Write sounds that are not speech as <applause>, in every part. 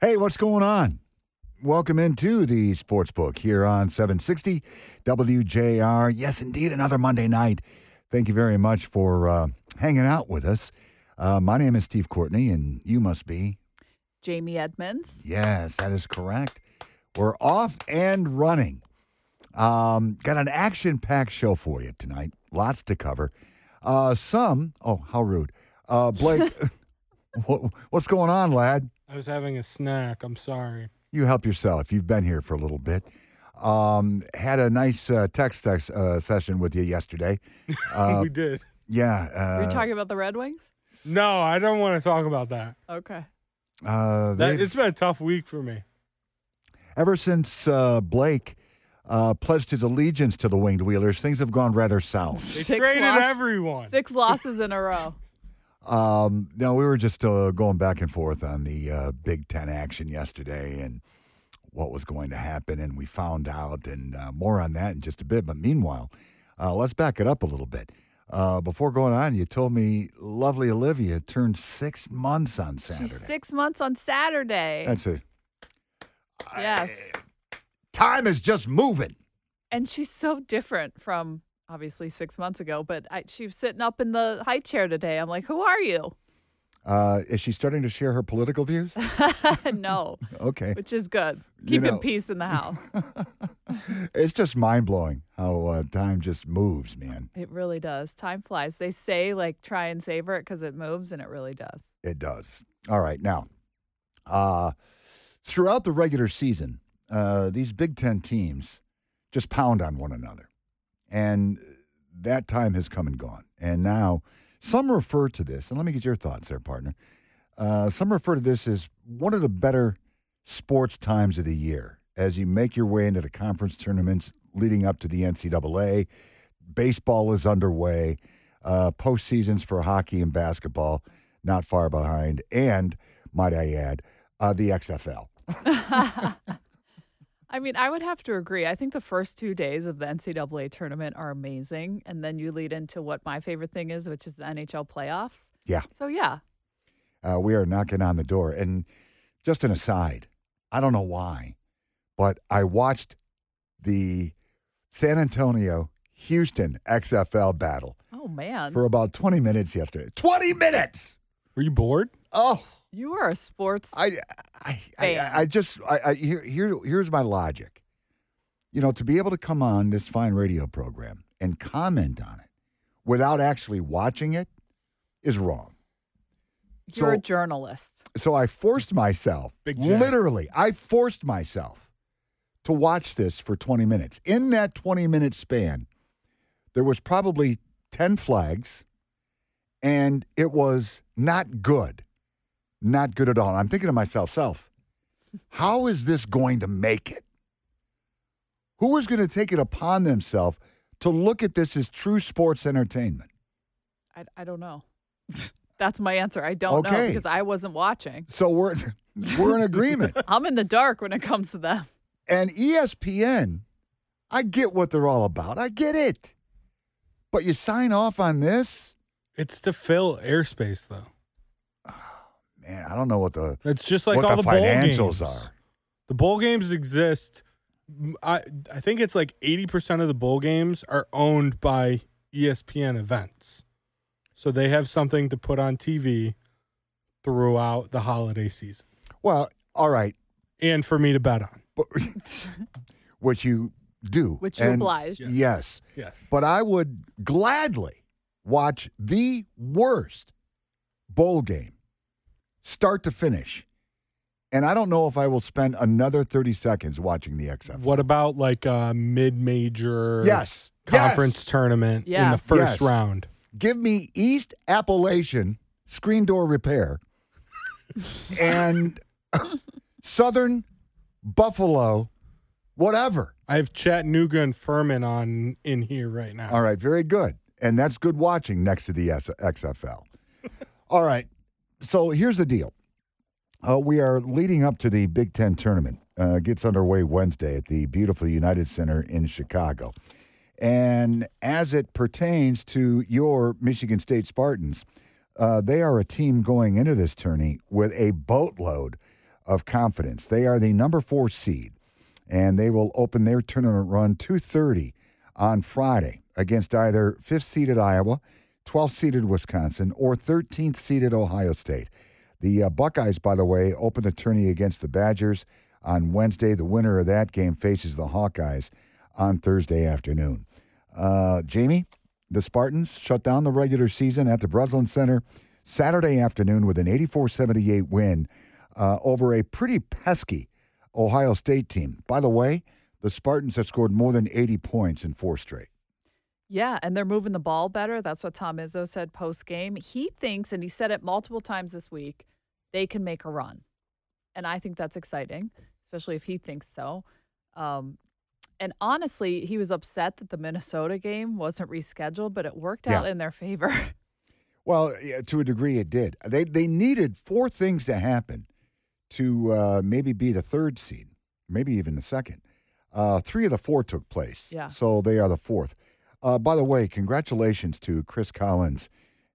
Hey, what's going on? Welcome into the sports book here on 760 WJR. Yes, indeed, another Monday night. Thank you very much for uh, hanging out with us. Uh, my name is Steve Courtney, and you must be. Jamie Edmonds. Yes, that is correct. We're off and running. Um, got an action packed show for you tonight. Lots to cover. Uh, some, oh, how rude. Uh, Blake, <laughs> what, what's going on, lad? I was having a snack. I'm sorry. You help yourself. You've been here for a little bit. Um, had a nice uh, text, text uh, session with you yesterday. <laughs> Uh, we did. yeah. Were Uh, you talking about the Red Wings? No, I don't want to talk about that. Okay. uh, that they've- it's been a tough week for me. ever since uh, Blake uh, pledged his allegiance to the Winged Wheelers, things have gone rather south. They Six traded loss- everyone. Six losses in a row. Um, no, we were just uh, going back and forth on the uh, Big Ten action yesterday and what was going to happen, and we found out, and uh, more on that in just a bit. But meanwhile, uh, let's back it up a little bit. Uh, before going on, you told me lovely Olivia turned six months on Saturday. She's six months on Saturday. That's it. yes. Time is just moving. And she's so different from obviously six months ago, but I, she was sitting up in the high chair today. I'm like, who are you? Uh, is she starting to share her political views? <laughs> no, <laughs> Okay. which is good. You Keeping know- peace in the house. <laughs> It's just mind blowing how uh, time just moves, man. it really does. Time flies. They say, like, try and savor it because it moves, and it really does. It does. All right. Now, uh, throughout the regular season, uh, these Big Ten teams just pound on one another. And that time has come and gone. And now some refer to this, and let me get your thoughts there, partner. Uh, some refer to this as one of the better sports times of the year as you make your way into the conference tournaments leading up to the NCAA. Baseball is underway, uh, postseasons for hockey and basketball not far behind, and might I add, uh, the XFL. <laughs> <laughs> I mean, I would have to agree. I think the first two days of the NCAA tournament are amazing. And then you lead into what my favorite thing is, which is the NHL playoffs. Yeah. So, yeah. Uh, we are knocking on the door. And just an aside, I don't know why, but I watched the San Antonio Houston XFL battle Oh, man. for about 20 minutes yesterday. 20 minutes! Were you bored? Oh, you are a sports. I, I, I, Fan. I just, I, I here, here, here's my logic. You know, to be able to come on this fine radio program and comment on it without actually watching it is wrong. You're a journalist. So I forced myself, Big literally, I forced myself to watch this for 20 minutes. In that 20 minute span, there was probably 10 flags, and it was not good. Not good at all. And I'm thinking to myself, self, how is this going to make it? Who is going to take it upon themselves to look at this as true sports entertainment? I, I don't know. <laughs> That's my answer. I don't know because I wasn't watching. So we're <laughs> we're in agreement. I'm in the dark when it comes to them. And ESPN, I get what they're all about. I get it. But you sign off on this? It's to fill airspace, though. Man, I don't know what the It's just like all the the, bowl financials games. are. The bowl games exist. I I think it's like eighty percent of the bowl games are owned by ESPN events, so they have something to put on TV throughout the holiday season, Well, all right. and for me to bet on. But <laughs> which you do. Which you And oblige. Yes. Yes. But I would gladly watch the worst bowl game, start to finish. And I don't know if I will spend another 30 seconds watching the XFL. What about like a mid-major Yes. conference Yes. tournament in the first Yes. round? give me East Appalachian screen door repair <laughs> and Southern Buffalo, whatever. I have Chattanooga and Furman on in here right now. All right, very good. And that's good watching next to the S- XFL. <laughs> All right. So here's the deal. Uh, we are leading up to the Big Ten tournament. Uh, gets underway Wednesday at the beautiful United Center in Chicago. And as it pertains to your Michigan State Spartans, uh, they are a team going into this tourney with a boatload of confidence. They are the number four seed, and they will open their tournament run 2:30 on Friday against either fifth seeded Iowa, 12th seeded Wisconsin, or 13th seeded Ohio State. The uh, Buckeyes, by the way, open the tourney against the Badgers on Wednesday. The winner of that game faces the Hawkeyes on Thursday afternoon. Uh, Jamie, the Spartans shut down the regular season at the Breslin Center Saturday afternoon with an 84 78 win uh, over a pretty pesky Ohio State team. By the way, the Spartans have scored more than 80 points in four straight. Yeah, and they're moving the ball better. That's what Tom Izzo said post game. He thinks, and he said it multiple times this week, they can make a run. And I think that's exciting, especially if he thinks so. Um, and honestly, he was upset that the Minnesota game wasn't rescheduled, but it worked out Yeah. in their favor. <laughs> Well, yeah, to a degree, it did. They they needed four things to happen to uh, maybe be the third seed, maybe even the second. Uh, three of the four took place. Yeah. So they are the fourth. Uh, by the way, congratulations to Chris Collins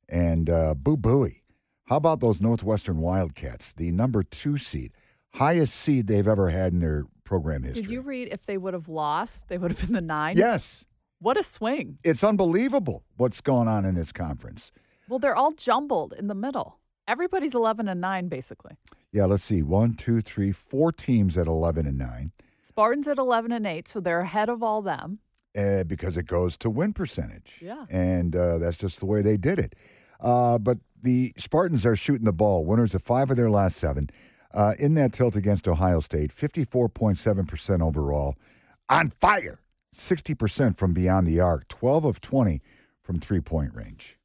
and uh, Boo Buie. How about those Northwestern Wildcats, the number two seed, highest seed they've ever had in their program history? Did you read if they would have lost, they would have been the nine? Yes. What a swing. It's unbelievable what's going on in this conference. Well, they're all jumbled in the middle. Everybody's 11 and 9, basically. Yeah, let's see. One, two, three, four teams at 11 and 9. Spartans at 11 and 8, so they're ahead of all them. Uh, because it goes to win percentage. Yeah. And uh, that's just the way they did it. Uh, but the Spartans are shooting the ball, winners of five of their last seven. Uh, in that tilt against Ohio State, 54.7% overall. On fire, 60% from beyond the arc, 12 of 20 from three point range.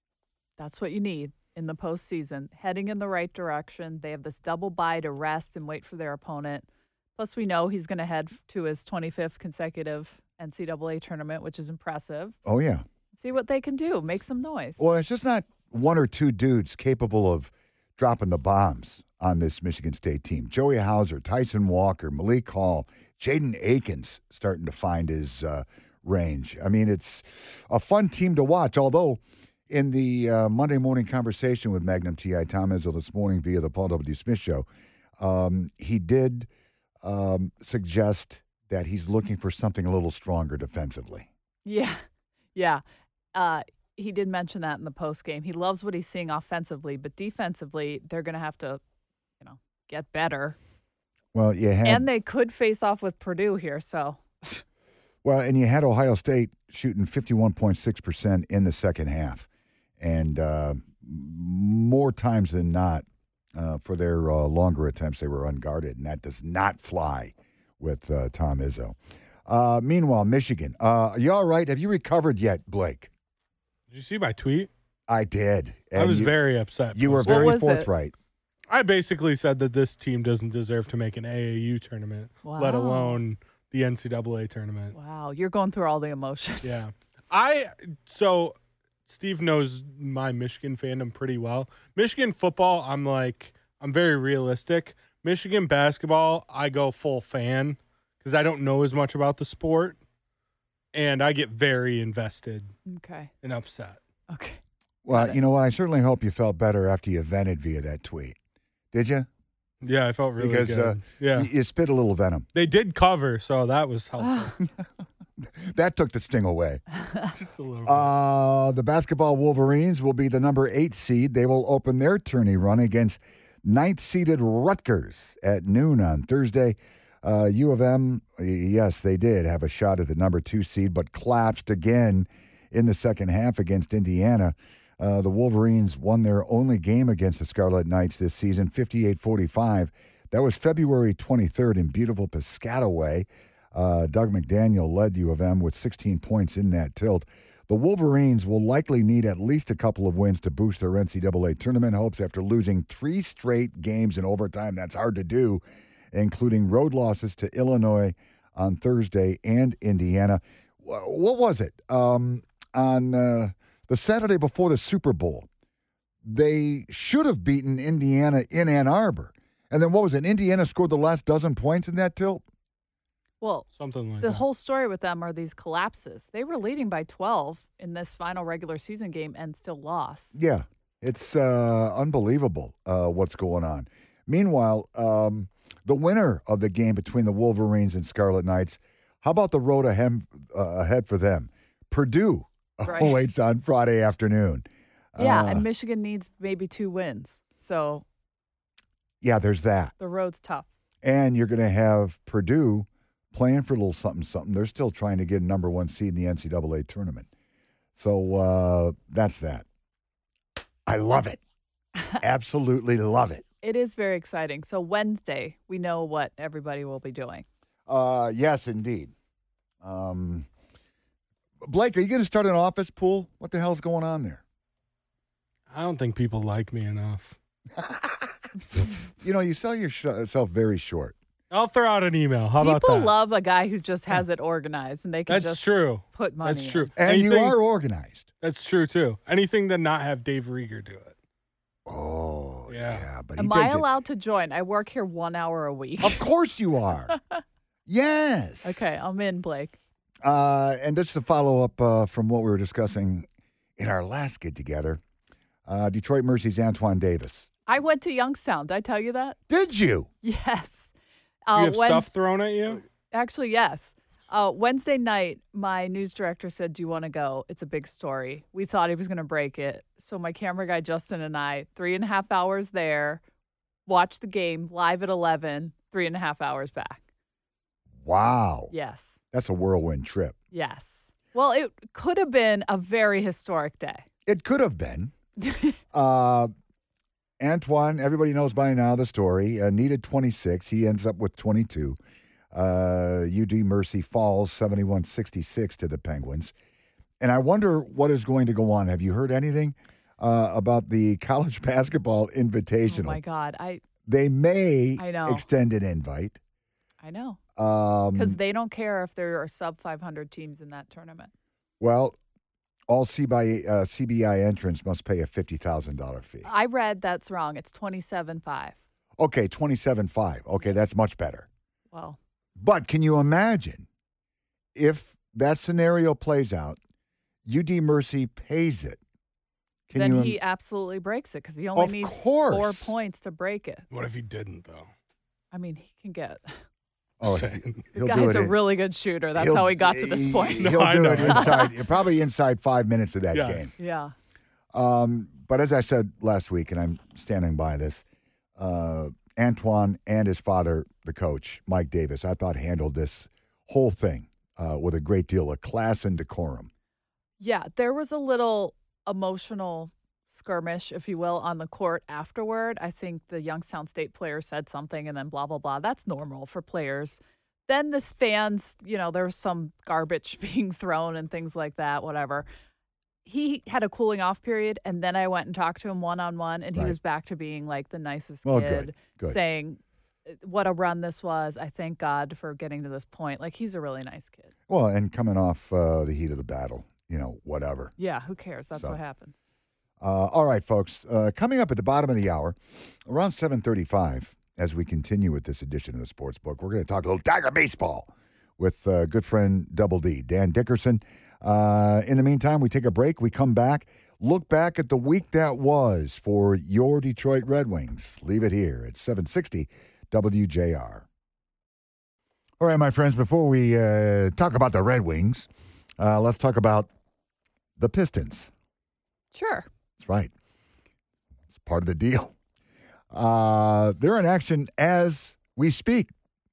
That's what you need in the postseason. Heading in the right direction. They have this double bye to rest and wait for their opponent. Plus, we know he's going to head to his 25th consecutive NCAA tournament, which is impressive. Oh, yeah. See what they can do. Make some noise. Well, it's just not one or two dudes capable of dropping the bombs on this Michigan State team. Joey Hauser, Tyson Walker, Malik Hall, Jaden Akins starting to find his uh, range. I mean, it's a fun team to watch. Although, in the uh, Monday morning conversation with Magnum TI Tom Izzo this morning via the Paul W. Smith show, um, he did um, suggest that he's looking for something a little stronger defensively. Yeah. <laughs> Yeah. Uh, he did mention that in the post game. He loves what he's seeing offensively, but defensively, they're going to have to, you know, get better. Well, you had And they could face off with Purdue here. So, Well, and you had Ohio State shooting 51.6% in the second half. And uh, more times than not, uh, for their uh, longer attempts, they were unguarded. And that does not fly with uh, Tom Izzo. Uh, meanwhile, Michigan. Uh, are you all right? Have you recovered yet, Blake? Did you see my tweet? I did. I was you, very upset. You were very was it? forthright. I basically said that this team doesn't deserve to make an AAU tournament, let alone the NCAA tournament. wow, you're going through all the emotions. Yeah. I so Steve knows my Michigan fandom pretty well. Michigan football, I'm like I'm very realistic. Michigan basketball, I go full fan because I don't know as much about the sport, and I get very invested Okay. and upset. Okay. Well, you know what? I certainly hope you felt better after you vented via that tweet. Did you? Yeah, I felt really Because, good. uh, yeah, You, you spit a little venom. they did cover, so that was helpful. <laughs> <laughs> That took the sting away. <laughs> Just a little. bit. Uh, the basketball Wolverines will be the number eight seed. They will open their tourney run against ninth seeded Rutgers at noon on Thursday. Uh, U of M, yes, they did have a shot at the number two seed, but collapsed again in the second half against Indiana. Uh, the Wolverines won their only game against the Scarlet Knights this season, 58 45. That was February 23rd in beautiful Piscataway. Uh, Dug McDaniel led U of M with 16 points in that tilt. The Wolverines will likely need at least a couple of wins to boost their NCAA tournament hopes after losing three straight games in overtime. That's hard to do, including road losses to Illinois on Thursday and Indiana. What was it? Um, on uh, the Saturday before the Super Bowl, they should have beaten Indiana in Ann Arbor. And then what was it? Indiana scored the last dozen points in that tilt? Well, Something like the that. whole story with them are these collapses. They were leading by 12 in this final regular season game and still lost. Yeah, it's uh, unbelievable uh, what's going on. Meanwhile, um, the winner of the game between the Wolverines and Scarlet Knights. How about the road ahead, uh, ahead for them? Purdue <laughs> Right. awaits on Friday afternoon. Yeah, Uh, and Michigan needs maybe two wins. So yeah, there's that. the road's tough. And you're going to have Purdue playing for a little something, something. They're still trying to get a number one seed in the NCAA tournament. So uh, that's that. I love it. <laughs> Absolutely love it. It is very exciting. So Wednesday, we know what everybody will be doing. Uh, yes, indeed. Um, Blake, are you going to start an office pool? What the hell's going on there? I don't think people like me enough. <laughs> You know, you sell yourself very short. I'll throw out an email. How about People that? love a guy who just has it organized and they can That's just true. put money. That's in. true. And you Anything- are organized. That's true too. Anything to not have Dave Rieger do it. Oh, yeah. Yeah. but he Am I takes it- allowed to join? I work here one hour a week. Of course you are. <laughs> yes. okay, I'm in, Blake. Uh, and just to follow up uh, from what we were discussing in our last get together, uh, Detroit Mercy's Antoine Davis. I went to Youngstown. Did I tell you that? Did you? Yes. You Uh, have when- stuff thrown at you? Actually, yes. Uh, Wednesday night, my news director said, Do you want to go? It's a big story. We thought he was going to break it. So, my camera guy, Justin, and I, three and a half hours there, watched the game live at 11, three and a half hours back. Wow. Yes. That's a whirlwind trip. Yes. Well, it could have been a very historic day. It could have been. <laughs> uh, Antoine, everybody knows by now the story, uh, needed 26. He ends up with 22. Uh, UD Mercy falls 71 66 to the Penguins. And I wonder what is going to go on. Have you heard anything uh, about the <laughs> college basketball invitation? Oh my God. I, They may I know. extend an invite. I know. Um, Because they don't care if there are sub 500 teams in that tournament. well, all CBI, uh, CBI entrants must pay a $50,000 fee. I read that's wrong. It's 27.5. Okay, 27.5. Okay, that's much better. Well, But can you imagine if that scenario plays out, UD Mercy pays it? Can then you? he absolutely breaks it because he only Of needs four points to break it. What if he didn't though? I mean, he can get. Oh, <laughs> Saying. he'll the do guy's it a in- really good shooter. That's how he got to this point. <laughs> He'll I do it know. inside, <laughs> probably inside five minutes of that Yes. game. yeah. Um, but as I said last week, and I'm standing by this, uh, Antoine and his father, the coach, Mike Davis, I thought handled this whole thing uh, with a great deal of class and decorum. Yeah. There was a little emotional skirmish, if you will, on the court afterward. I think the Youngstown State player said something and then blah, blah, blah. That's normal for players. Then this fans, you know, there was some garbage <laughs> being thrown and things like that, whatever. He had a cooling off period, and then I went and talked to him one on one, and he Right. was back to being like the nicest Well, kid, good, good. saying "Uh, what a run this was. I thank God for getting to this point. Like he's a really nice kid. Well, and coming off uh, the heat of the battle, you know, whatever. Yeah, who cares? That's So- what happened. Uh, all right, folks. Uh, coming up at the bottom of the hour, around 735, as we continue with this edition of the Sports Book, we're going to talk a little Tiger baseball with uh, good friend Double D, Dan Dickerson. Uh, in the meantime, we take a break. We come back, look back at the week that was for your Detroit Red Wings. Leave it here at 760 WJR. All right, my friends, before we uh, talk about the Red Wings, uh, let's talk about the Pistons. Sure. That's right. It's part of the deal. Uh, they're in action as we speak.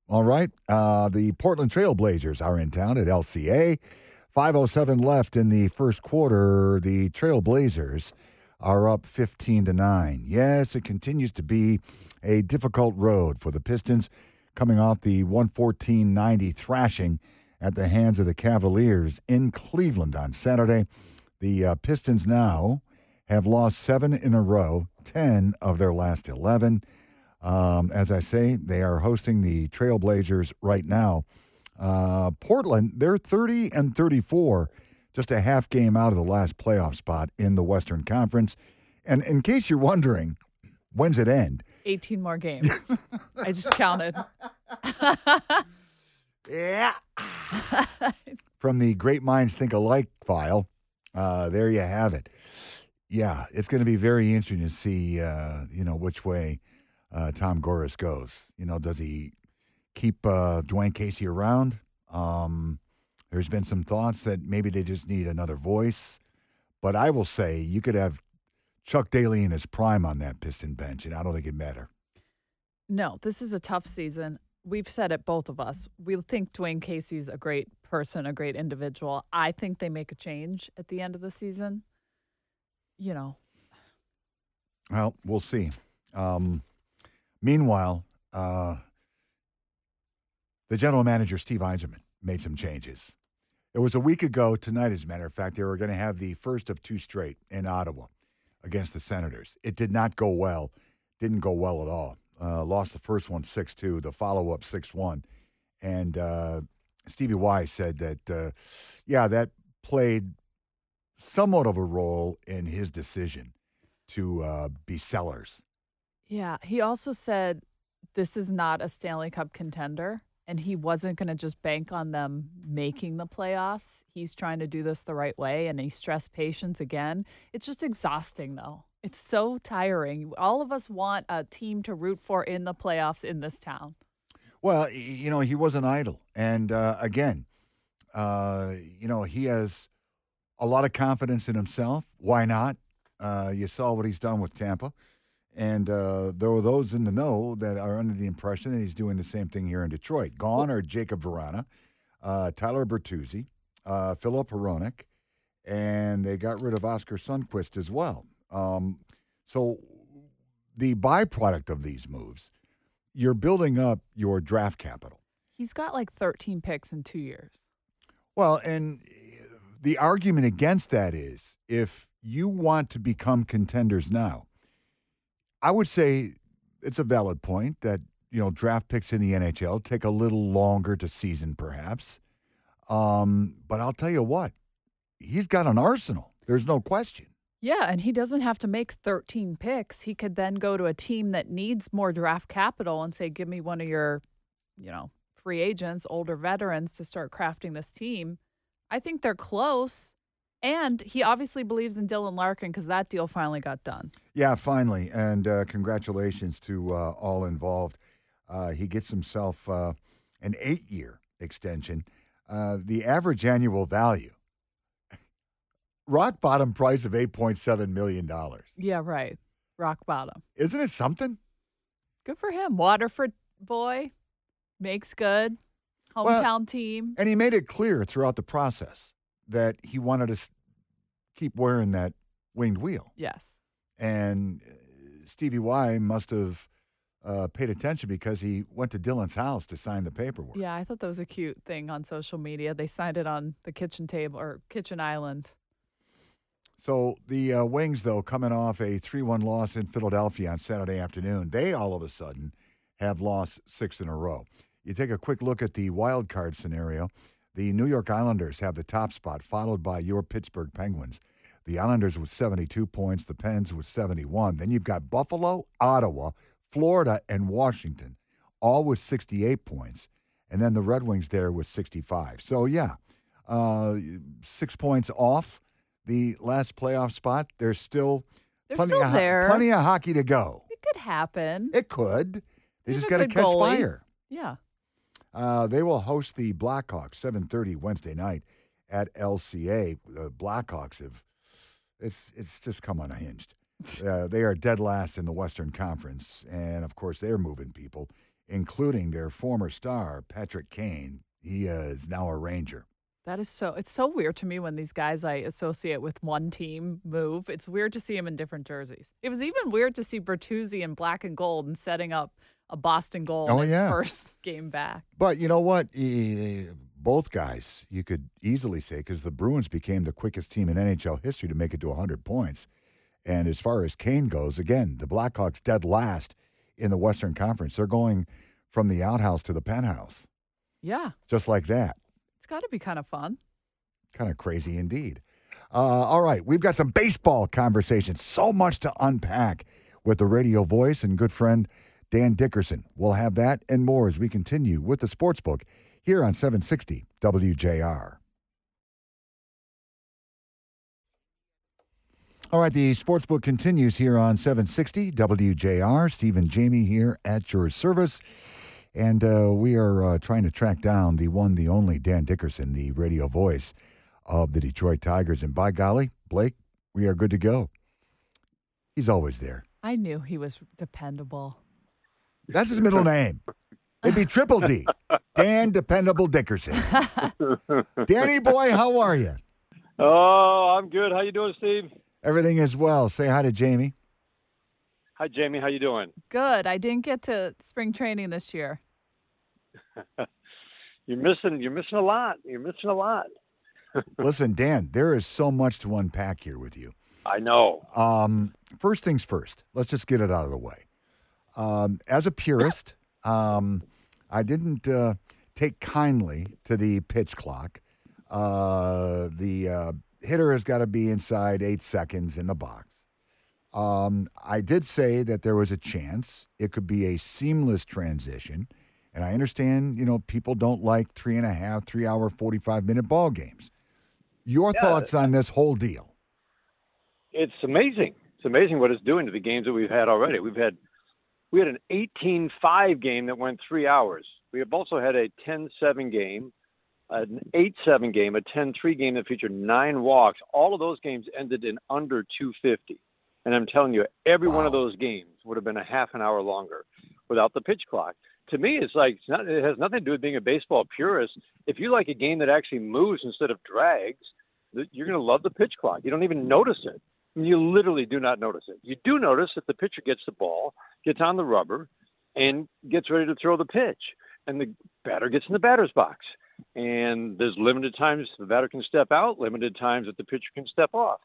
All right. Uh, the Portland Trailblazers are in town at LCA. 507 left in the first quarter. The Trailblazers are up 15 to 9. Yes, it continues to be a difficult road for the Pistons coming off the 114-90 thrashing at the hands of the Cavaliers in Cleveland on Saturday. The uh, Pistons now have lost seven in a row, 10 of their last 11. Um, as I say, they are hosting the Trailblazers right now. Uh, Portland, they're 30 and 34, just a half game out of the last playoff spot in the Western Conference. And in case you're wondering, when's it end? 18 more games. I just counted. Yeah. <laughs> From the Great Minds Think Alike file, uh, there you have it. Yeah, it's going to be very interesting to see, uh, you know, which way uh, Tom Gores goes. You know, does he keep uh, Dwane Casey around? Um, there's been some thoughts that maybe they just need another voice. But I will say you could have Chuck Daly in his prime on that Piston bench, and I don't think it matter. No, this is a tough season. We've said it, both of us. We think Dwane Casey's a great person, a great individual. I think they make a change at the end of the season. You know, Well, we'll see. Um, meanwhile, uh, the general manager, Steve Yzerman, made some changes. It was a week ago tonight, as a matter of fact, they were going to have the first of two straight in Ottawa against the Senators. It did not go well. Didn't go well at all. Uh, lost the first one 6 2, the follow up 6 1. And uh, Stevie Y said that, uh, yeah, that played somewhat of a role in his decision to uh, be sellers. yeah. He also said this is not a Stanley Cup contender, and he wasn't going to just bank on them making the playoffs. He's trying to do this the right way, and he stressed patience again. It's just exhausting, though. It's so tiring. All of us want a team to root for in the playoffs in this town. Well, you know, he was an idol. And uh, again, uh, you know, he has a lot of confidence in himself. Why not? Uh, you saw what he's done with Tampa. And uh, there were those in the know that are under the impression that he's doing the same thing here in Detroit. Gone are Jakub Vrana, uh, Tyler Bertuzzi, uh, Filip Hronek, and they got rid of Oskar Sundqvist as well. Um, so the byproduct of these moves, you're building up your draft capital. He's got like 13 picks in two years. Well, and the argument against that is if you want to become contenders now, I would say it's a valid point that, you know, draft picks in the NHL take a little longer to season, perhaps. Um, but I'll tell you what, he's got an arsenal. There's no question. Yeah, and he doesn't have to make 13 picks. He could then go to a team that needs more draft capital and say, give me one of your, you know, free agents, older veterans to start crafting this team. I think they're close. And he obviously believes in Dylan Larkin because that deal finally got done. Yeah, finally. And uh, congratulations to uh, all involved. Uh, he gets himself uh, an eight year extension. Uh, the average annual value, <laughs> rock bottom price of $8.7 million. Yeah, right. Rock bottom. Isn't it something? Good for him. Waterford boy makes good. Well- Hometown team. And he made it clear throughout the process that he wanted to keep wearing that winged wheel. Yes. And uh, Stevie Y must have uh, paid attention because he went to Dylan's house to sign the paperwork. Yeah, I thought that was a cute thing on social media. They signed it on the kitchen table or kitchen island. So the uh, Wings, though, coming off a 3 1 loss in Philadelphia on Saturday afternoon, they all of a sudden have lost six in a row. You take a quick look at the wild card scenario. The New York Islanders have the top spot, followed by your Pittsburgh Penguins. The Islanders with 72 points, the Pens with 71. Then you've got Buffalo, Ottawa, Florida, and Washington, all with 68 points. And then the Red Wings there with 65. So, yeah, uh, six points off the last playoff spot. There's still They're plenty, still of, there. plenty of hockey to go. It could happen. It could. They They just got to catch goalie. fire. yeah. Uh, they will host the Blackhawks 7:30 Wednesday night at LCA. The Blackhawks have it's it's just come unhinged. <laughs> Uh, they are dead last in the Western Conference, and of course they're moving people, including their former star Patrick Kane. He uh, is now a Ranger. That is so it's so weird to me when these guys I associate with one team move. It's weird to see them in different jerseys. It was even weird to see Bertuzzi in black and gold and setting up a Boston goal Oh, in his yeah. first <laughs> game back. But you know what? Both guys, you could easily say, because the Bruins became the quickest team in NHL history to make it to 100 points. And as far as Kane goes, again, the Blackhawks dead last in the Western Conference. They're going from the outhouse to the penthouse, Yeah. just like that. It's got to be kind of fun. Kind of crazy indeed. Uh, all right, we've got some baseball conversation. So much to unpack with the radio voice and good friend Dan Dickerson. We'll have that and more as we continue with the sports book here on 760 WJR. All right, the sports book continues here on 760 WJR. Stephen Jamie here at your service. And uh, we are uh, trying to track down the one, the only Dan Dickerson, the radio voice of the Detroit Tigers. And by golly, Blake, we are good to go. He's always there. I knew he was dependable. That's his middle name. It'd be Triple D. <laughs> Dan Dependable Dickerson. Danny boy, how are you? Oh, I'm good. How you doing, Steve? Everything is well. Say hi to Jamie. Hi, Jamie. How you doing? Good. I didn't get to spring training this year. <laughs> you're missing. You're missing a lot. You're missing a lot. <laughs> Listen, Dan, there is so much to unpack here with you. I know. Um, first things first. Let's just get it out of the way. Um, as a purist, um, I didn't uh, take kindly to the pitch clock. Uh, the uh, hitter has got to be inside eight seconds in the box. Um, I did say that there was a chance it could be a seamless transition. And I understand, you know, people don't like three and a half, three hour, 45 minute ball games. Your Yeah. thoughts on this whole deal? It's amazing. It's amazing what it's doing to the games that we've had already. We've had we had an 18-5 game that went three hours. We have also had a 10-7 game, an 8-7 game, a 10-3 game that featured nine walks. All of those games ended in under 250. And I'm telling you, every one of those games would have been a half an hour longer without the pitch clock. To me, it's like it's not, it has nothing to do with being a baseball purist. If you like a game that actually moves instead of drags, you're going to love the pitch clock. You don't even notice it. You literally do not notice it. You do notice that the pitcher gets the ball, gets on the rubber, and gets ready to throw the pitch, and the batter gets in the batter's box. And there's limited times the batter can step out, limited times that the pitcher can step off.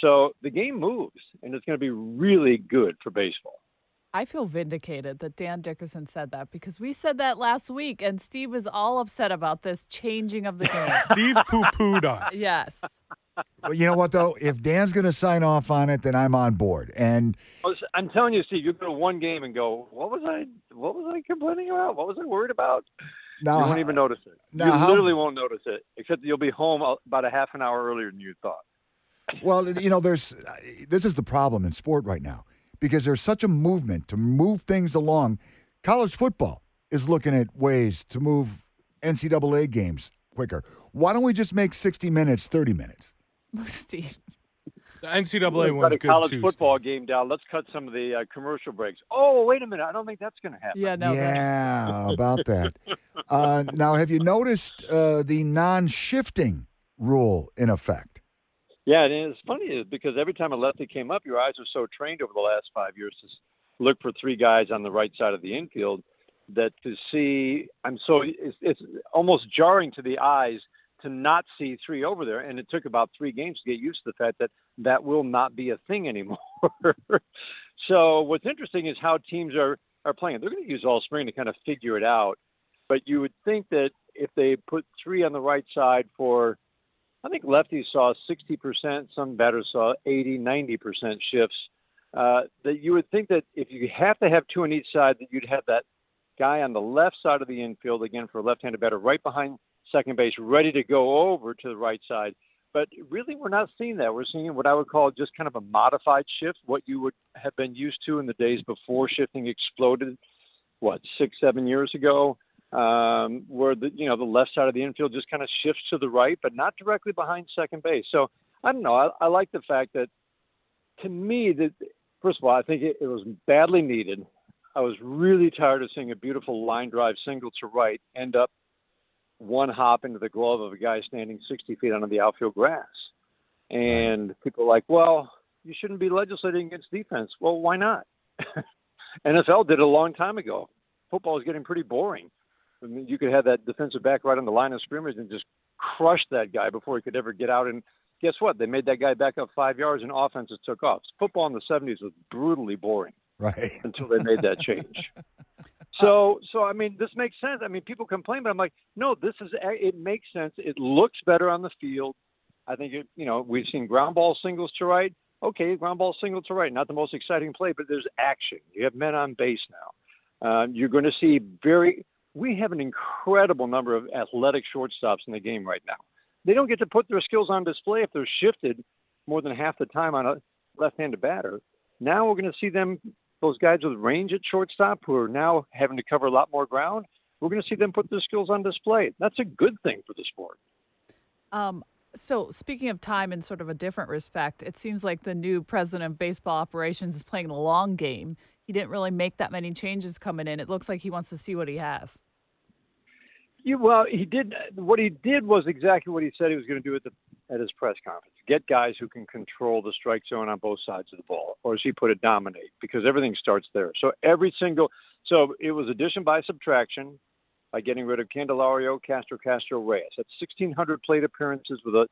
So the game moves, and it's going to be really good for baseball. I feel vindicated that Dan Dickerson said that because we said that last week and Steve was all upset about this changing of the <laughs> game. Steve poo pooed us. yes. Well, you know what though? If Dan's going to sign off on it, then I'm on board. And I'm telling you, Steve, you go to one game and go, "What was I? What was I complaining about? What was I worried about?" now, you won't even notice it. now you how- literally won't notice it, except that you'll be home about a half an hour earlier than you thought. well, you know, there's this is the problem in sport right now because there's such a movement to move things along. College football is looking at ways to move NCAA games quicker. Why don't we just make 60 minutes 30 minutes? Steve. The NCAA We've one's got a good college too. football Steve. game down. Let's cut some of the uh, commercial breaks. Oh, wait a minute. I don't think that's going to happen. Yeah, no. yeah, <laughs> about that. Uh, now, have you noticed uh, the non-shifting rule in effect? Yeah, and it's funny is because every time a lefty came up, your eyes are so trained over the last five years to look for three guys on the right side of the infield that to see, I'm so it's, it's almost jarring to the eyes to not see three over there. And it took about three games to get used to the fact that that will not be a thing anymore. <laughs> so what's interesting is how teams are are playing. They're going to use all spring to kind of figure it out. But you would think that if they put three on the right side for I think lefties saw 60%, some batters saw 80, 90% shifts. Uh, that you would think that if you have to have two on each side, that you'd have that guy on the left side of the infield, again for a left handed batter, right behind second base, ready to go over to the right side. But really, we're not seeing that. We're seeing what I would call just kind of a modified shift, what you would have been used to in the days before shifting exploded, what, six, seven years ago um, where the you know the left side of the infield just kind of shifts to the right, but not directly behind second base. So I don't know. I, I like the fact that to me that first of all, I think it, it was badly needed. I was really tired of seeing a beautiful line drive single to right end up one hop into the glove of a guy standing 60 feet under the outfield grass. And people are like, well, you shouldn't be legislating against defense. Well, why not? <laughs> NFL did it a long time ago. Football is getting pretty boring. I mean, you could have that defensive back right on the line of scrimmage and just crush that guy before he could ever get out. And guess what? They made that guy back up five yards and offenses took off. Football in the 70s was brutally boring Right. until they made that <laughs> change. So, so I mean, this makes sense. I mean, people complain, but I'm like, no, this is it makes sense. It looks better on the field. I think it, you know we've seen ground ball singles to right. Okay, ground ball single to right, not the most exciting play, but there's action. You have men on base now. Uh, you're going to see very. We have an incredible number of athletic shortstops in the game right now. They don't get to put their skills on display if they're shifted more than half the time on a left-handed batter. Now we're going to see them, those guys with range at shortstop, who are now having to cover a lot more ground. We're going to see them put their skills on display. That's a good thing for the sport. Um, so, speaking of time in sort of a different respect, it seems like the new president of baseball operations is playing the long game. He didn't really make that many changes coming in. It looks like he wants to see what he has. Yeah, well, he did. What he did was exactly what he said he was going to do at the at his press conference: get guys who can control the strike zone on both sides of the ball, or as he put it, dominate, because everything starts there. So every single, so it was addition by subtraction by getting rid of Candelario, Castro, Castro, Reyes. That's 1,600 plate appearances with a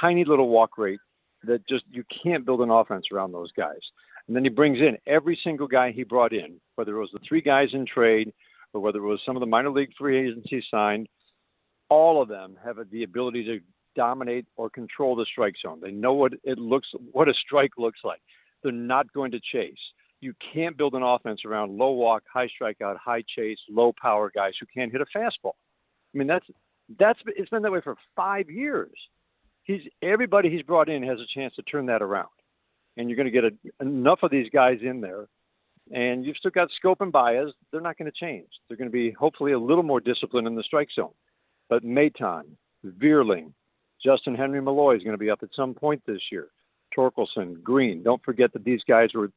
tiny little walk rate that just you can't build an offense around those guys. And then he brings in every single guy he brought in, whether it was the three guys in trade or whether it was some of the minor league free agencies signed. All of them have the ability to dominate or control the strike zone. They know what it looks, what a strike looks like. They're not going to chase you can't build an offense around low walk, high strikeout, high chase, low power guys who can't hit a fastball. I mean, that's that's it's been that way for five years. He's everybody he's brought in has a chance to turn that around, and you're going to get a, enough of these guys in there, and you've still got Schoop and Baez. They're not going to change. They're going to be hopefully a little more disciplined in the strike zone. But Maton, Vierling, Justin Henry Malloy is going to be up at some point this year. Torkelson, Greene. Don't forget that these guys were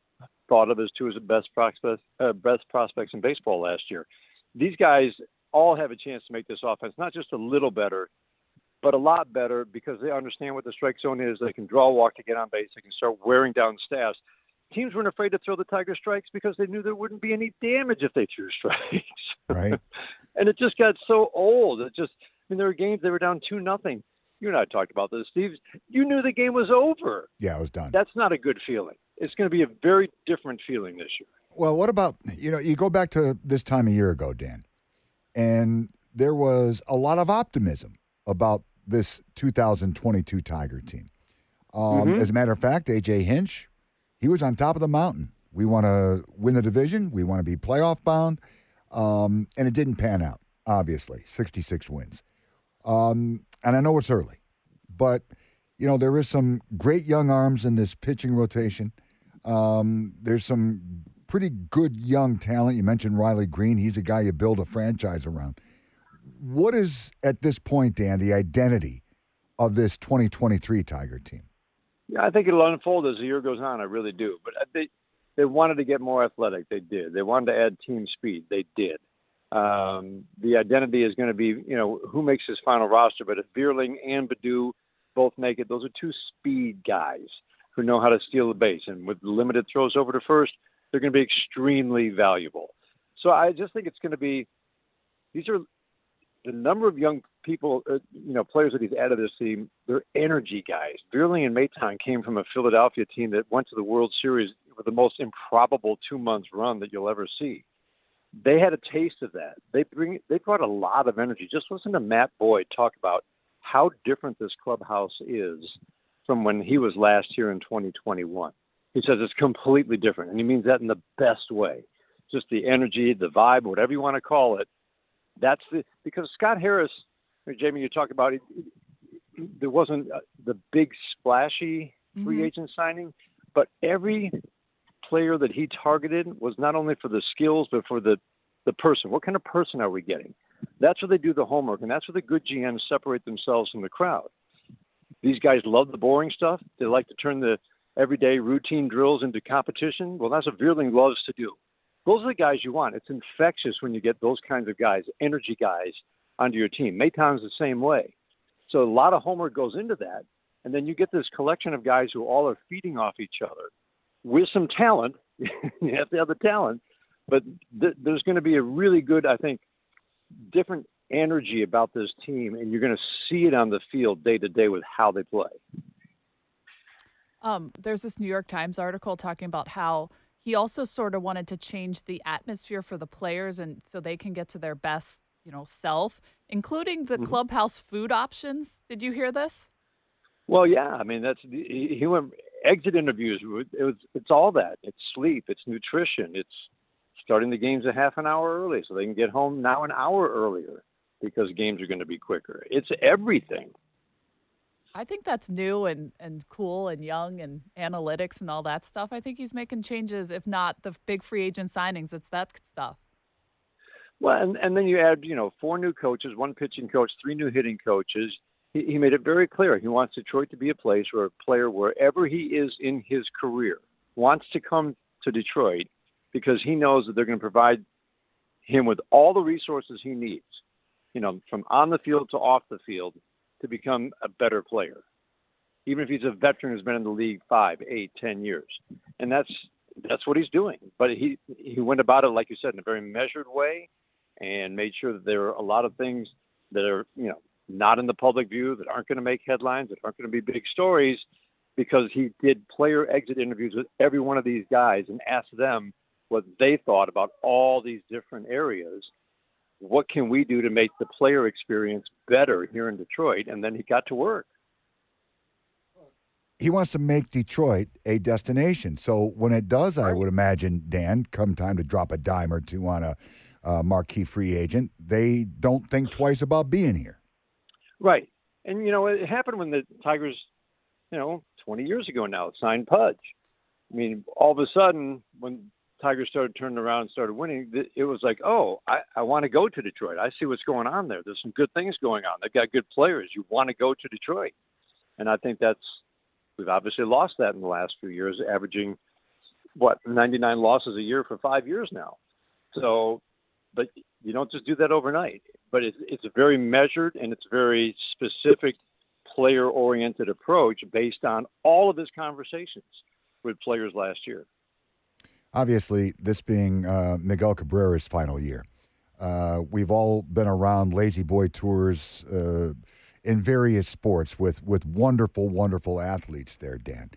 thought of as two of the best prospects, uh, best prospects in baseball last year. These guys all have a chance to make this offense not just a little better, but a lot better because they understand what the strike zone is. They can draw a walk to get on base. They can start wearing down staffs. Teams weren't afraid to throw the Tiger strikes because they knew there wouldn't be any damage if they threw <laughs> strikes. Right. and it just got so old. It just, I mean, there were games they were down two nothing. You and I talked about this, Steve. You knew the game was over. Yeah, it was done. That's not a good feeling it's going to be a very different feeling this year. Well, what about you know you go back to this time a year ago, Dan, and there was a lot of optimism about this 2022 Tiger team. Um, mm-hmm. As a matter of fact, AJ Hinch, he was on top of the mountain. We want to win the division. We want to be playoff bound, um, and it didn't pan out. Obviously, 66 wins, um, and I know it's early, but you know there is some great young arms in this pitching rotation. Um, there's some pretty good young talent. You mentioned Riley Greene; He's a guy you build a franchise around. What is, at this point, Dan, the identity of this 2023 Tiger team? Yeah, I think it'll unfold as the year goes on. I really do. But they, they wanted to get more athletic. They did. They wanted to add team speed. They did. Um, the identity is going to be, you know, who makes his final roster. But if Vierling and Baddoo both make it, those are two speed guys who know how to steal the base. And with limited throws over to first, they're going to be extremely valuable. So I just think it's going to be these are the number of young people, uh, you know, players that he's added to this team. They're energy guys. Vierling and Maton came from a Philadelphia team that went to the World Series with the most improbable two months run that you'll ever see. They had a taste of that. They bring they brought a lot of energy. Just listen to Matt Boyd talk about how different this clubhouse is from when he was last here in 2021. He says it's completely different, and he means that in the best way. Just the energy, the vibe, whatever you want to call it. That's the because Scott Harris, Jamie, you talk about it. There wasn't uh, the big splashy free mm-hmm. agent signing, but every player that he targeted was not only for the skills but for the the person. What kind of person are we getting? That's where they do the homework, and that's where the good GMs separate themselves from the crowd. These guys love the boring stuff. They like to turn the everyday routine drills into competition. Well, that's what Vierling loves to do. Those are the guys you want. It's infectious when you get those kinds of guys, energy guys, onto your team. Maton's the same way. So a lot of homework goes into that. And then you get this collection of guys who all are feeding off each other with some talent. <laughs> you have to have the talent. But th- there's going to be a really good, I think, different energy about this team, and you're going to see it on the field day to day with how they play. Um, there's this New York Times article talking about how he also sort of wanted to change the atmosphere for the players, and so they can get to their best, you know, self, including the mm-hmm. clubhouse food options. Did you hear this? Well, yeah. I mean, that's he went exit interviews. It was it's all that. It's sleep. It's nutrition. It's starting the games a half an hour early so they can get home now an hour earlier because games are going to be quicker. It's everything. I think that's new and, and cool and young and analytics and all that stuff. I think he's making changes, if not the big free agent signings. It's that stuff. Well, and, and then you add, you know, four new coaches, one pitching coach, three new hitting coaches. He, he made it very clear he wants Detroit to be a place where a player, wherever he is in his career, wants to come to Detroit because he knows that they're going to provide him with all the resources he needs, you know, from on the field to off the field to become a better player, even if he's a veteran who's been in the league five, eight, ten years. And that's that's what he's doing. But he he went about it, like you said, in a very measured way and made sure that there are a lot of things that are, you know, not in the public view, that aren't going to make headlines, that aren't going to be big stories, because he did player exit interviews with every one of these guys and asked them what they thought about all these different areas. What can we do to make the player experience better here in Detroit? And then he got to work. He wants to make Detroit a destination. So when it does, I would imagine, Dan, come time to drop a dime or two on a uh, marquee free agent, they don't think twice about being here. Right. And, you know, it happened when the Tigers, you know, 20 years ago now, signed Pudge. I mean, all of a sudden, when Tigers started turning around and started winning, it was like, oh, I, I want to go to Detroit. I see what's going on there. There's some good things going on. They've got good players. You want to go to Detroit. And I think that's, we've obviously lost that in the last few years, averaging, what, 99 losses a year for five years now. So but you don't just do that overnight. But it's it's a very measured and it's a very specific player oriented approach based on all of his conversations with players last year. Obviously, this being uh, Miguel Cabrera's final year, uh, we've all been around La-Z-Boy tours uh, in various sports with with wonderful, wonderful athletes there, Dan.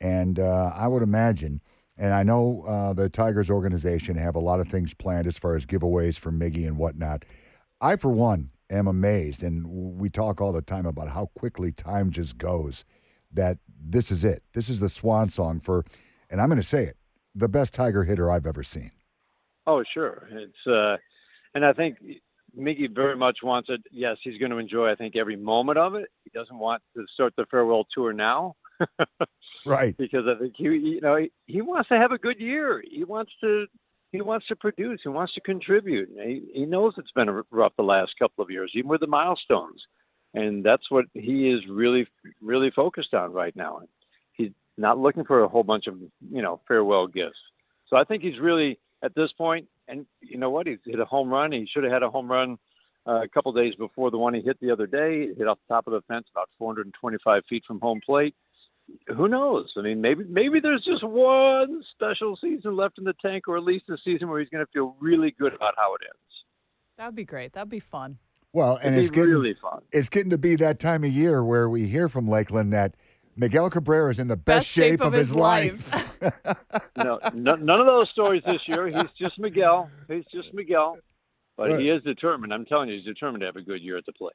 And uh, I would imagine and I know uh, the Tigers organization have a lot of things planned as far as giveaways for Miggy and whatnot. I, for one, am amazed, and we talk all the time about how quickly time just goes. That this is it. This is the swan song for, and I'm going to say it, the best Tiger hitter I've ever seen. Oh, sure. It's, uh, and I think Miggy very much wants it. Yes, he's going to enjoy, I think, every moment of it. He doesn't want to start the farewell tour now. <laughs> right. Because I think he, you know, he, he wants to have a good year. He wants to, he wants to produce. He wants to contribute. He, he knows it's been rough the last couple of years, even with the milestones, and that's what he is really, really focused on right now. He's not looking for a whole bunch of, you know, farewell gifts. So I think he's really at this point, and you know what? He's hit a home run. He should have had a home run uh, a couple days before the one he hit the other day. Hit off the top of the fence about 425 feet from home plate who knows? I mean, maybe maybe there's just one special season left in the tank, or at least a season where he's going to feel really good about how it ends. That would be great. That'd be fun. Well, and It'd it's getting really fun. It's getting to be that time of year where we hear from Lakeland that Miguel Cabrera is in the best, Best shape of his life. <laughs> no, no, none of those stories this year. He's just Miguel. He's just Miguel, but Right. he is determined. I'm telling you, he's determined to have a good year at the plate.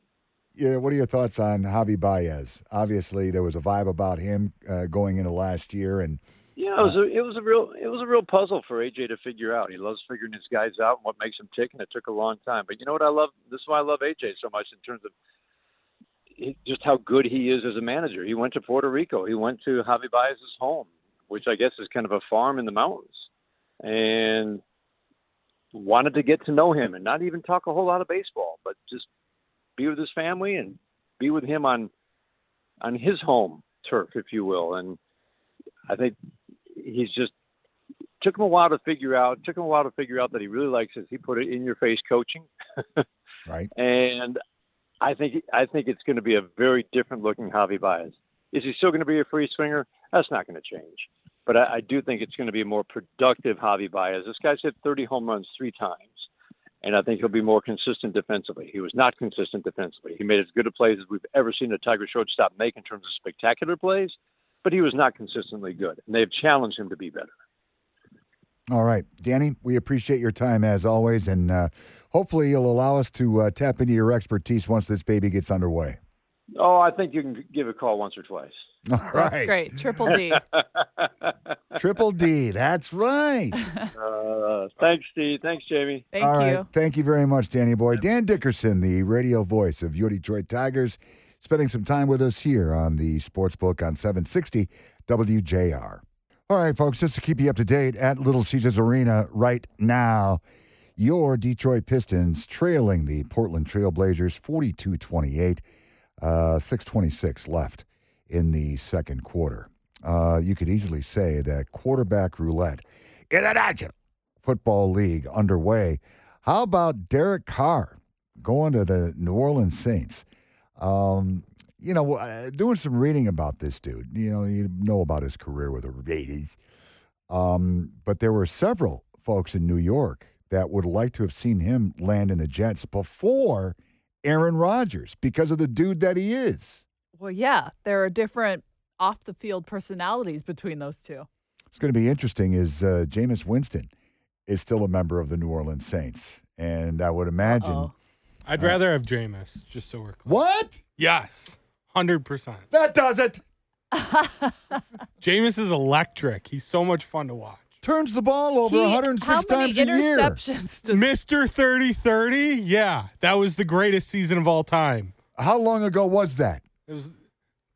Yeah, what are your thoughts on Javi Baez? Obviously, there was a vibe about him uh, going into last year, and Yeah, it was a it was a real it was a real puzzle for AJ to figure out. He loves figuring his guys out and what makes them tick, and it took a long time. But you know what I love? This is why I love AJ so much in terms of just how good he is as a manager. He went to Puerto Rico. He went to Javi Baez's home, which I guess is kind of a farm in the mountains, and wanted to get to know him and not even talk a whole lot of baseball, but just be with his family and be with him on on his home turf, if you will. And I think he's just took him a while to figure out. Took him a while to figure out that he really likes it. He put it in your face coaching, <laughs> right? and I think I think it's going to be a very different looking Javi Baez. Is he still going to be a free swinger? That's not going to change. But I, I do think it's going to be a more productive Javi Baez. This guy's hit 30 home runs three times, and I think he'll be more consistent defensively. He was not consistent defensively. He made as good a plays as we've ever seen a Tiger shortstop make in terms of spectacular plays, but he was not consistently good. And they've challenged him to be better. All right, Danny, we appreciate your time as always, and uh, hopefully you'll allow us to uh, tap into your expertise once this baby gets underway. Oh, I think you can give a call once or twice. <laughs> All That's right, great. Triple D. <laughs> Triple D, that's right. <laughs> Uh, thanks, Steve. Thanks, Jamie. Thank All you. right, thank you very much, Danny boy. Dan Dickerson, the radio voice of your Detroit Tigers, spending some time with us here on the Sports Book on 760 WJR. All right, folks, just to keep you up to date at Little Caesars Arena right now, your Detroit Pistons trailing the Portland Trailblazers 42 28, uh, 626 left in the second quarter. Uh, you could easily say that quarterback roulette in the National Football League underway. How about Derek Carr going to the New Orleans Saints? Um, you know, uh, doing some reading about this dude. You know, you know about his career with the Raiders. Um, but there were several folks in New York that would like to have seen him land in the Jets before Aaron Rodgers because of the dude that he is. Well, yeah, there are different off the field personalities between those two. It's going to be interesting. Is uh, Jameis Winston is still a member of the New Orleans Saints, and I would imagine. Uh-oh. I'd rather have Jameis, just so we're clear. What? Yes, hundred percent. That does it. <laughs> <laughs> Jameis is electric. He's so much fun to watch. Turns the ball over He- 106 how many times a year. does Mr. 30-30? Yeah, that was the greatest season of all time. How long ago was that? It was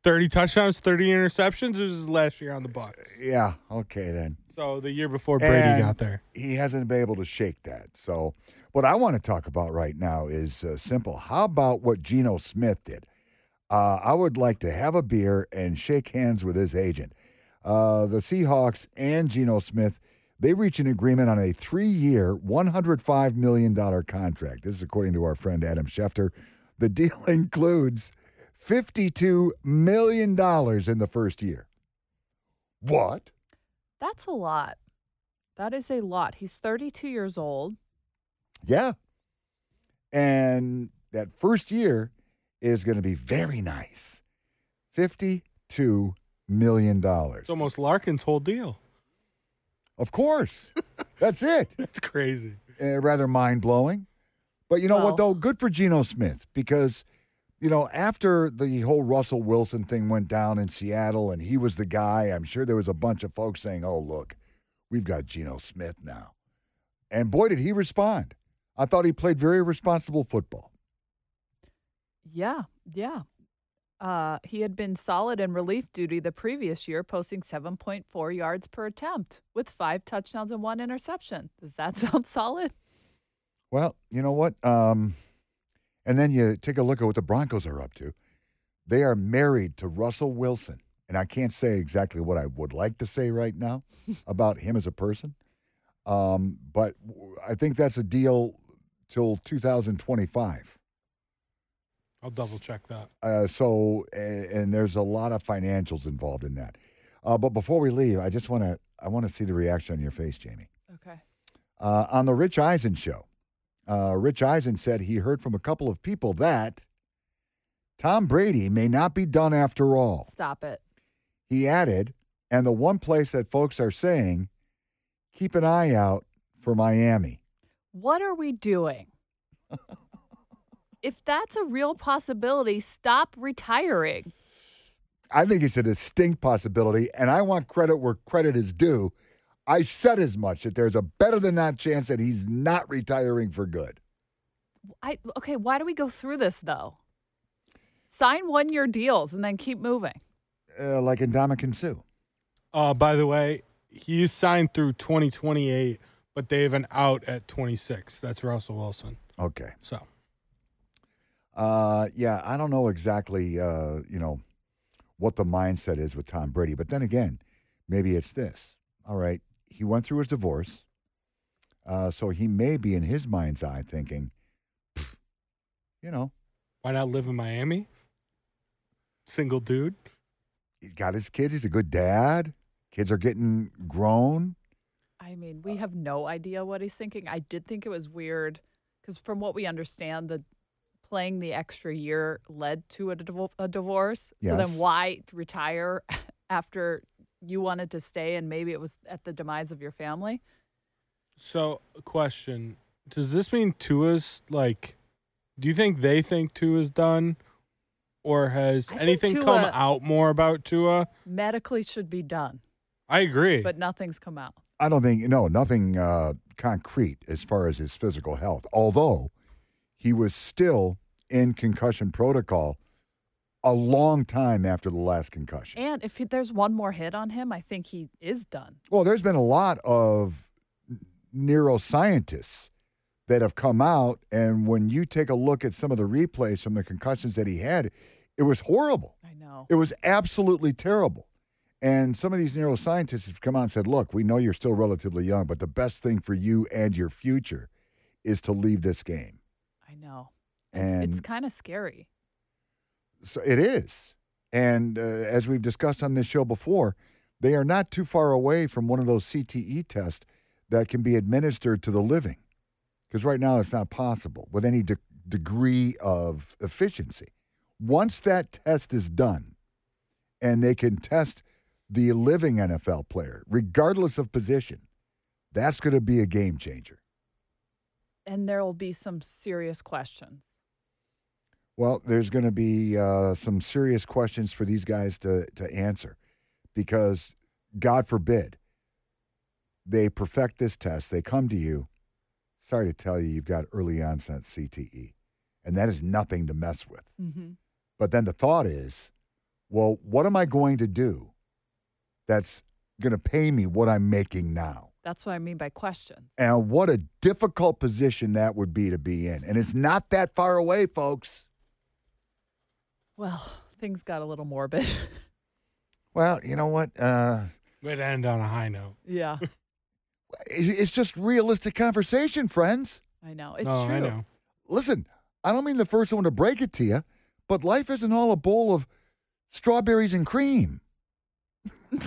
30 touchdowns, 30 interceptions. It was last year on the Bucs. Yeah. Okay then. So the year before Brady And got there. He hasn't been able to shake that. So, what I want to talk about right now is uh, simple. How about what Geno Smith did? Uh, I would like to have a beer and shake hands with his agent. Uh, the Seahawks and Geno Smith, they reach an agreement on a three year, $105 million contract. This is according to our friend Adam Schefter. The deal <laughs> includes $52 million in the first year. What? That's a lot. That is a lot. He's 32 years old. Yeah. And that first year is going to be very nice. $52 million. dollars. It's almost Larkin's whole deal. Of course. <laughs> That's it. That's crazy. Uh, rather mind blowing. But you know Well- what, though? Good for Geno Smith because, you know, after the whole Russell Wilson thing went down in Seattle and he was the guy, I'm sure there was a bunch of folks saying, oh, look, we've got Geno Smith now. And boy, did he respond. I thought he played very responsible football. Yeah, yeah. Uh, he had been solid in relief duty the previous year, posting 7.4 yards per attempt with five touchdowns and one interception. Does that <laughs> sound solid? Well, you know what? Um, and then you take a look at what the Broncos are up to. They are married to Russell Wilson. And I can't say exactly what I would like to say right now <laughs> about him as a person. Um, but I think that's a deal till 2025. I'll double check that. Uh, so, a- and there's a lot of financials involved in that. Uh, but before we leave, I just want to I want to see the reaction on your face, Jamie. Okay. Uh, on the Rich Eisen show, uh, Rich Eisen said he heard from a couple of people that Tom Brady may not be done after all. Stop it. He added, and the one place that folks are saying, keep an eye out for Miami. What are we doing? <laughs> if that's a real possibility, stop retiring. I think it's a distinct possibility, and I want credit where credit is due. I said as much that there's a better than not chance that he's not retiring for good. I okay, why do we go through this though? Sign one year deals and then keep moving. Uh, like Indomitian Sue. Uh, by the way, he is signed through 2028, but they have an out at 26. That's Russell Wilson. Okay. So Uh, yeah, I don't know exactly, uh, you know, what the mindset is with Tom Brady. But then again, maybe it's this. All right, he went through his divorce, uh, so he may be in his mind's eye thinking, you know, why not live in Miami? Single dude. he's got his kids. He's a good dad. Kids are getting grown. I mean, we have no idea what he's thinking. I did think it was weird because, from what we understand, the playing the extra year led to a, divo- a divorce. So then, why retire <laughs> after you wanted to stay and maybe it was at the demise of your family? So, question: Does this mean Tua's like? Do you think they think Tua's done, or has I think anything come out more about Tua? Medically should be done, I agree. but nothing's come out. I don't think no nothing uh, concrete as far as his physical health. Although he was still in concussion protocol a long time after the last concussion. And if he, there's one more hit on him, I think he is done. Well, there's been a lot of neuroscientists that have come out, and when you take a look at some of the replays from the concussions that he had, it was horrible. I know. It was absolutely terrible. And some of these neuroscientists have come out and said, look, we know you're still relatively young, but the best thing for you and your future is to leave this game. Know. It's, it's kind of scary. So it is. And uh, as we've discussed on this show before, they are not too far away from one of those CTE tests that can be administered to the living. Because right now it's not possible with any de- degree of efficiency. Once that test is done and they can test the living NFL player, regardless of position, that's going to be a game changer. And there will be some serious questions. Well, there's going to be uh, some serious questions for these guys to, to answer because, God forbid, they perfect this test. They come to you. Sorry to tell you, you've got early onset CTE, and that is nothing to mess with. Mm-hmm. But then the thought is, well, what am I going to do that's going to pay me what I'm making now? That's what I mean by question. And what a difficult position that would be to be in. And it's not that far away, folks. Well, things got a little morbid. <laughs> Well, you know what? Uh, Way to end on a high note. yeah, <laughs> it's just realistic conversation, friends. I know. It's no, true. I know. Listen, I don't mean the first one to break it to you, but life isn't all a bowl of strawberries and cream. <laughs>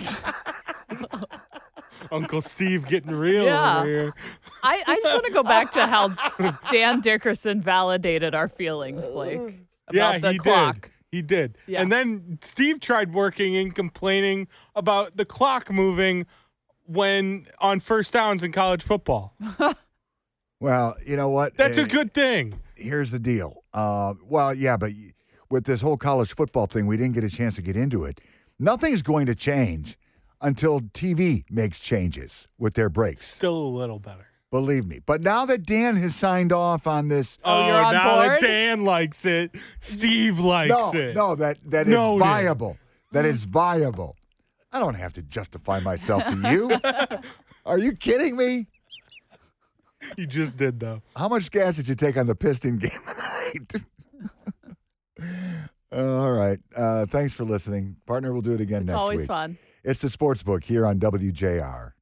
Uncle Steve getting real Yeah. over here. I, I just want to go back to how Dan Dickerson validated our feelings, Blake, about yeah, the he clock. did. He did. Yeah. And then Steve tried working and complaining about the clock moving when on first downs in college football. <laughs> Well, you know what? That's a good thing. Here's the deal. Uh, well, yeah, but with this whole college football thing, we didn't get a chance to get into it. Nothing's going to change until TV makes changes with their breaks. Still a little better. Believe me. But now that Dan has signed off on this Oh, you're on now board? that Dan likes it, Steve likes no, it. no, that that is Noted. viable. That is viable. I don't have to justify myself to you. <laughs> Are you kidding me? You just did though. How much gas did you take on the Piston game <laughs> tonight? All right. Uh, thanks for listening, partner. We'll do it again It's next always fun. It's the Sports Book here on WJR.